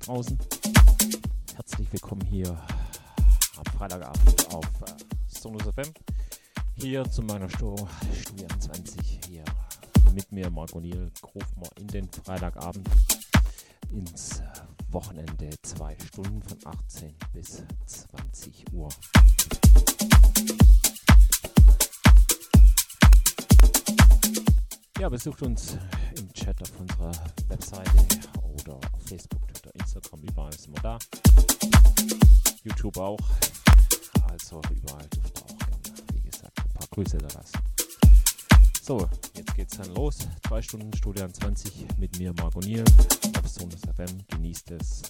draußen. Herzlich willkommen hier am Freitagabend auf äh, Sonus FM. Hier zu meiner Show Studio 20 hier mit mir, Marco Niel, wir in den Freitagabend ins Wochenende zwei Stunden von 18 bis 20 Uhr. Ja, besucht uns im Chat auf unserer Webseite oder auf Facebook, Instagram, überall sind wir da. YouTube auch. Also überall dürft ihr auch gerne, wie gesagt, ein paar Grüße da lassen. So, jetzt geht's dann los. Zwei Stunden Studio 20 mit mir, Marco Niel, auf Sonus FM. Genießt es.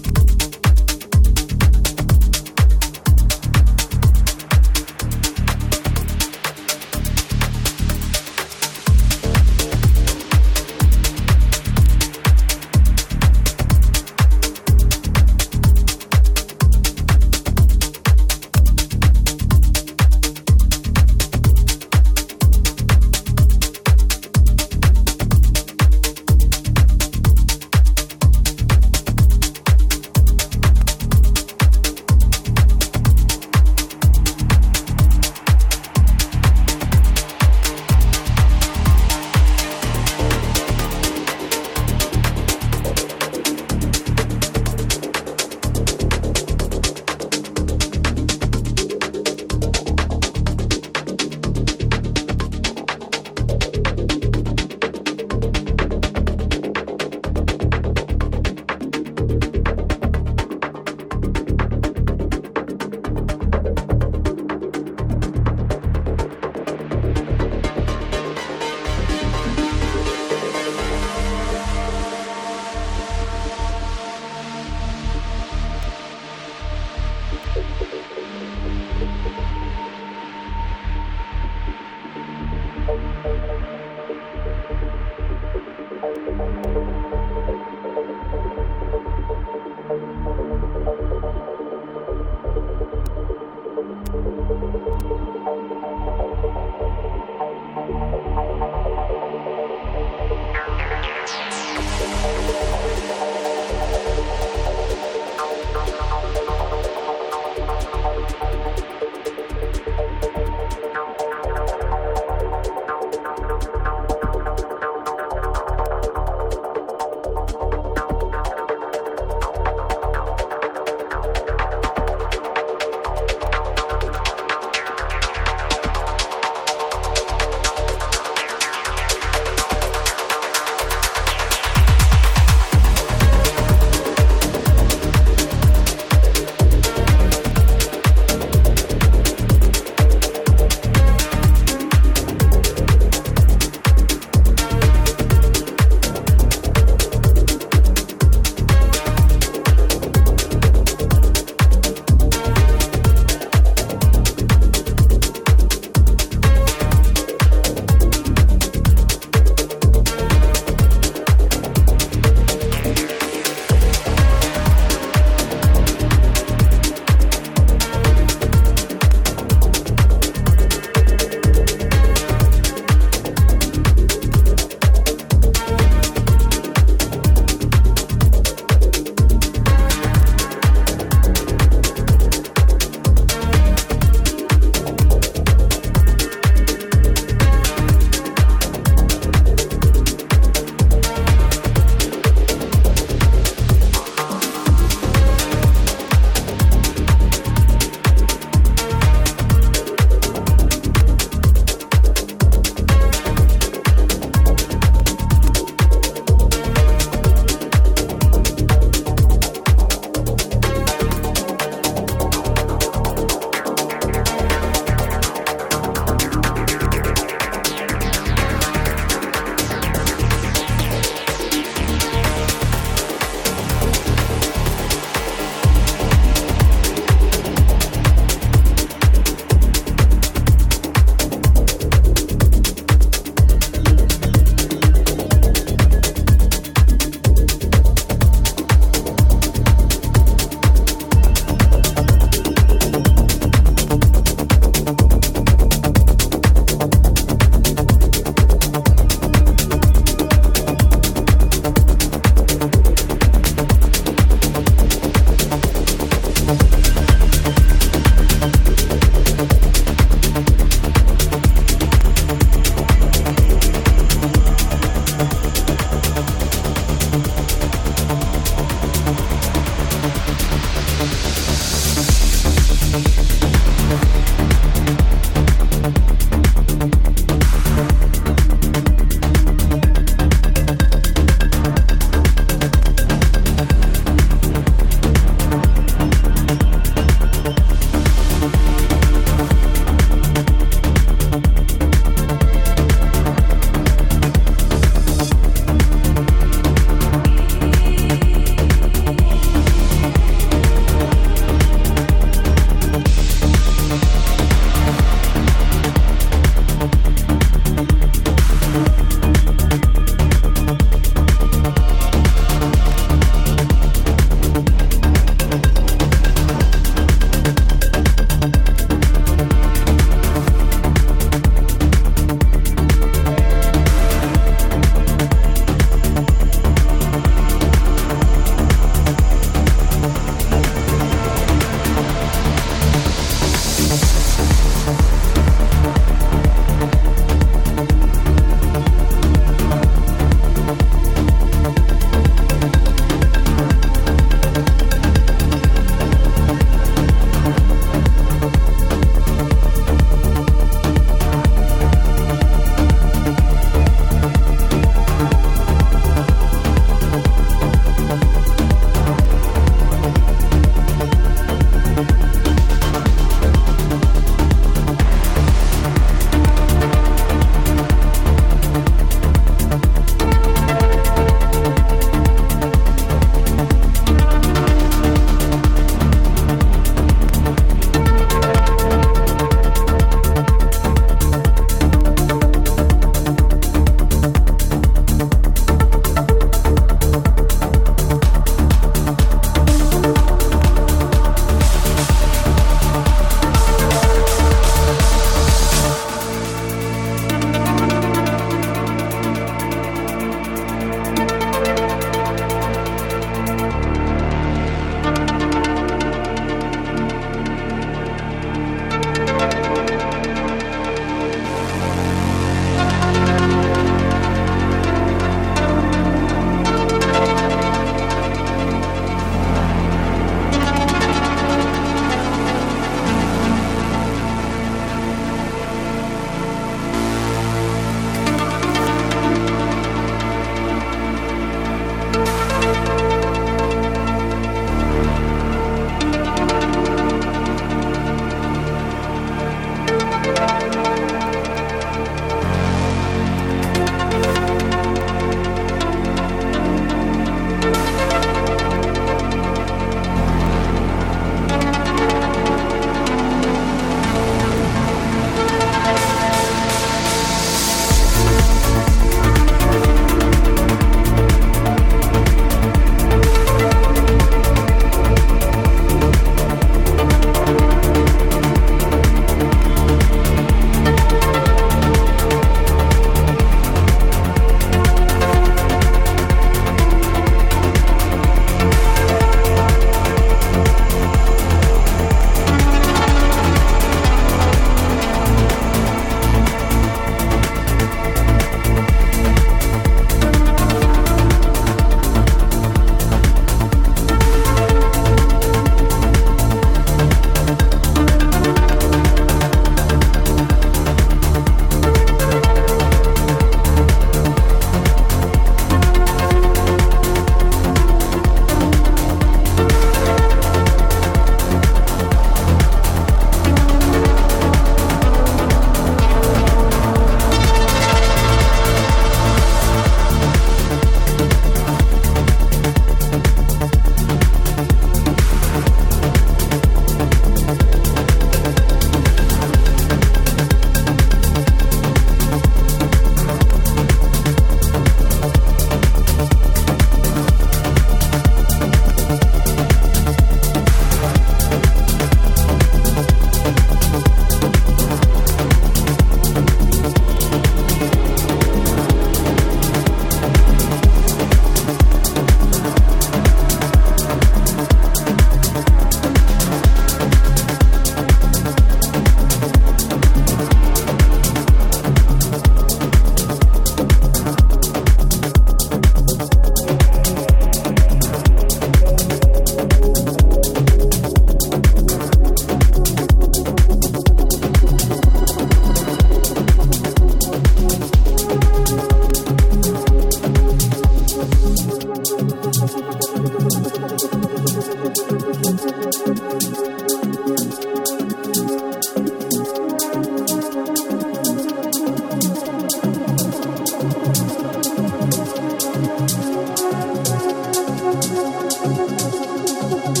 ハハハハ!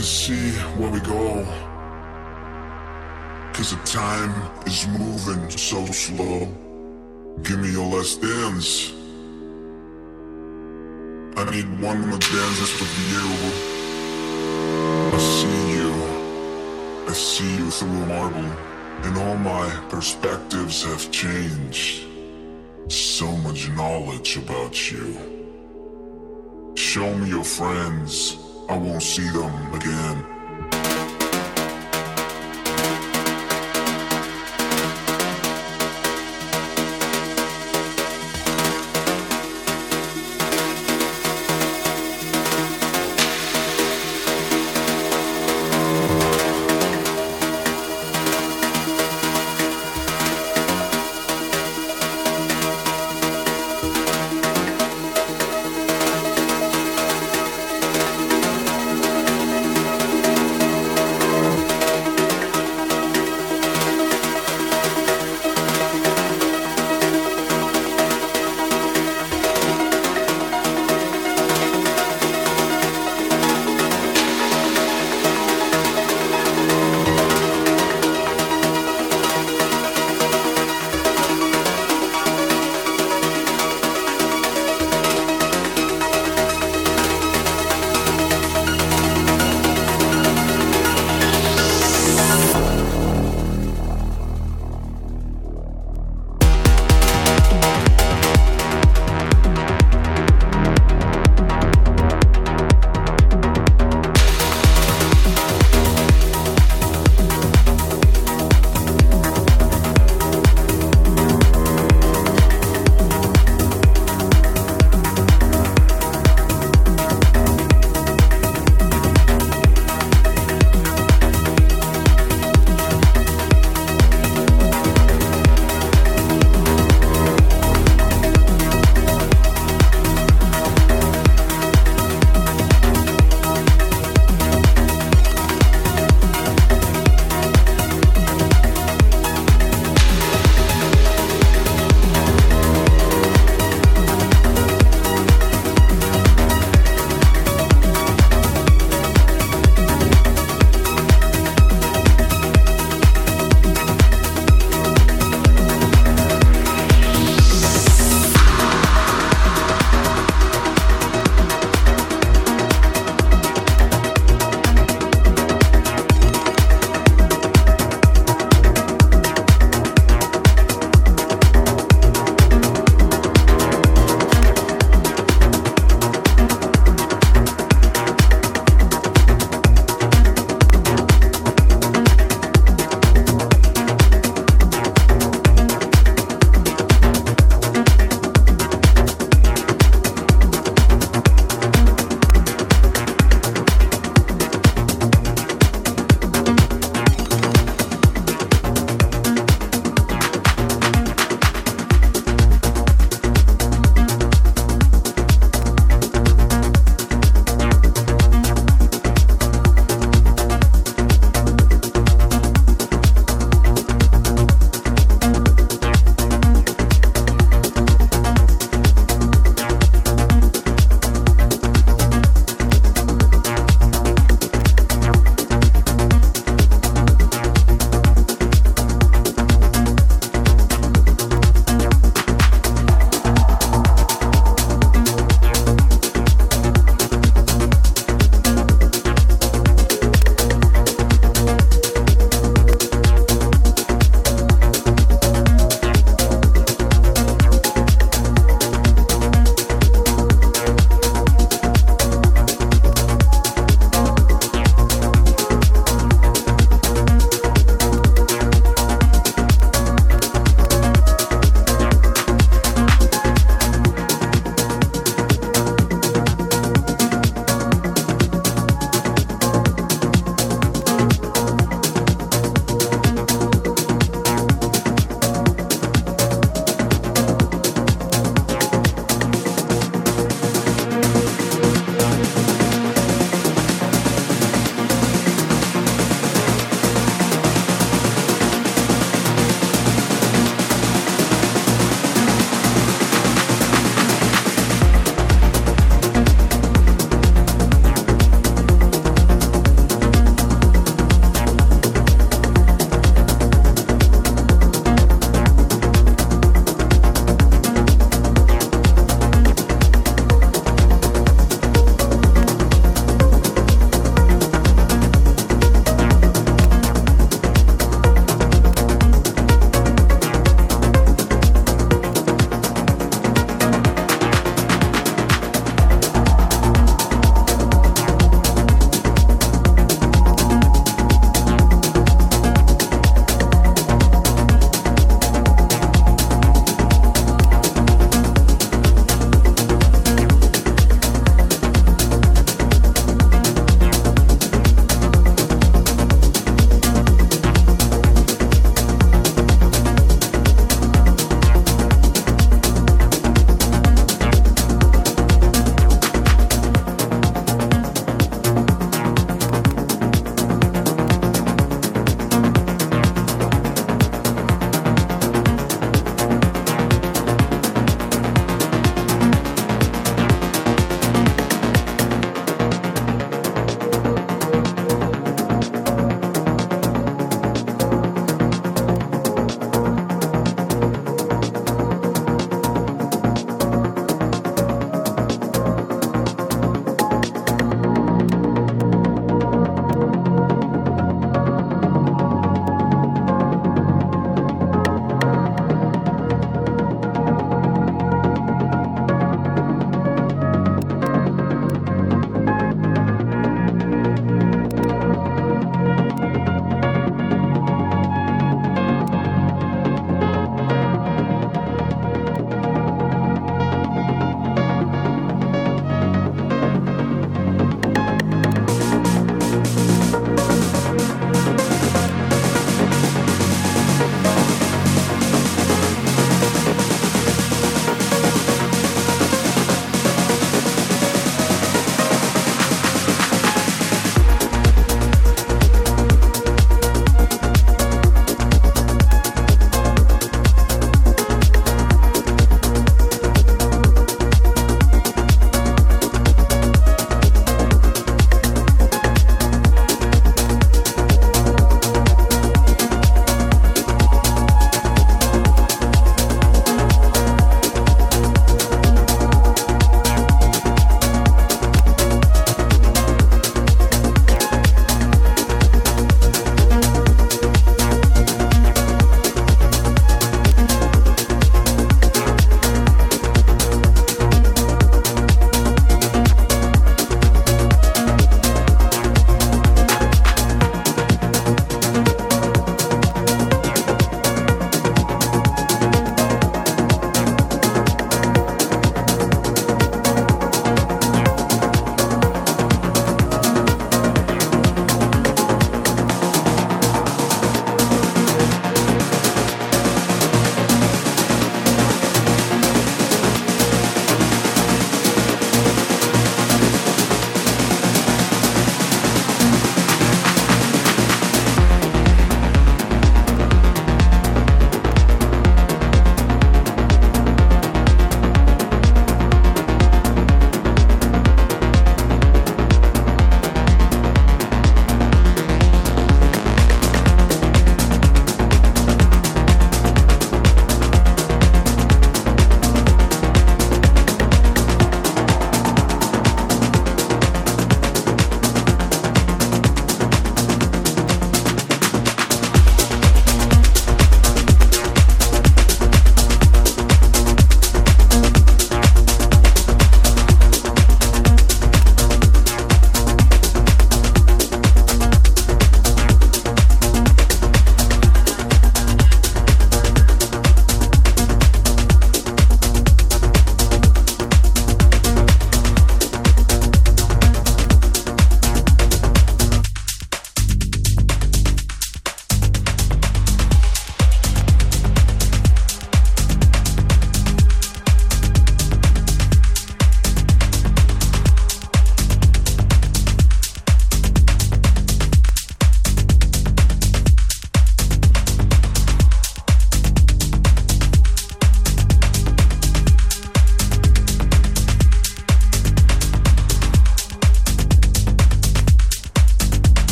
To see where we go. Cause the time is moving so slow. Give me your last dance. I need one more dance with you. I see you. I see you through a marble. And all my perspectives have changed. So much knowledge about you. Show me your friends. I won't see them again.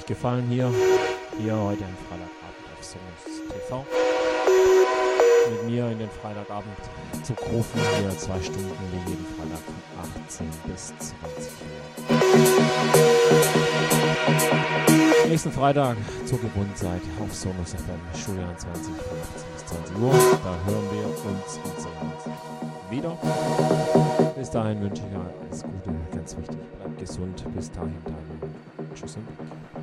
Euch gefallen hier. Hier heute am Freitagabend auf Sonus TV. Mit mir in den Freitagabend zu Grufen hier zwei Stunden wie jeden Freitag von 18 bis 20 Uhr. Nächsten Freitag zur Gewohnzeit auf Sonus FM Studio 20 von 18 bis 20 Uhr. Da hören wir uns und sehen uns wieder. Bis dahin wünsche ich euch alles Gute, ganz wichtig. Bleibt gesund. Bis dahin, dann Tschüss und Weg.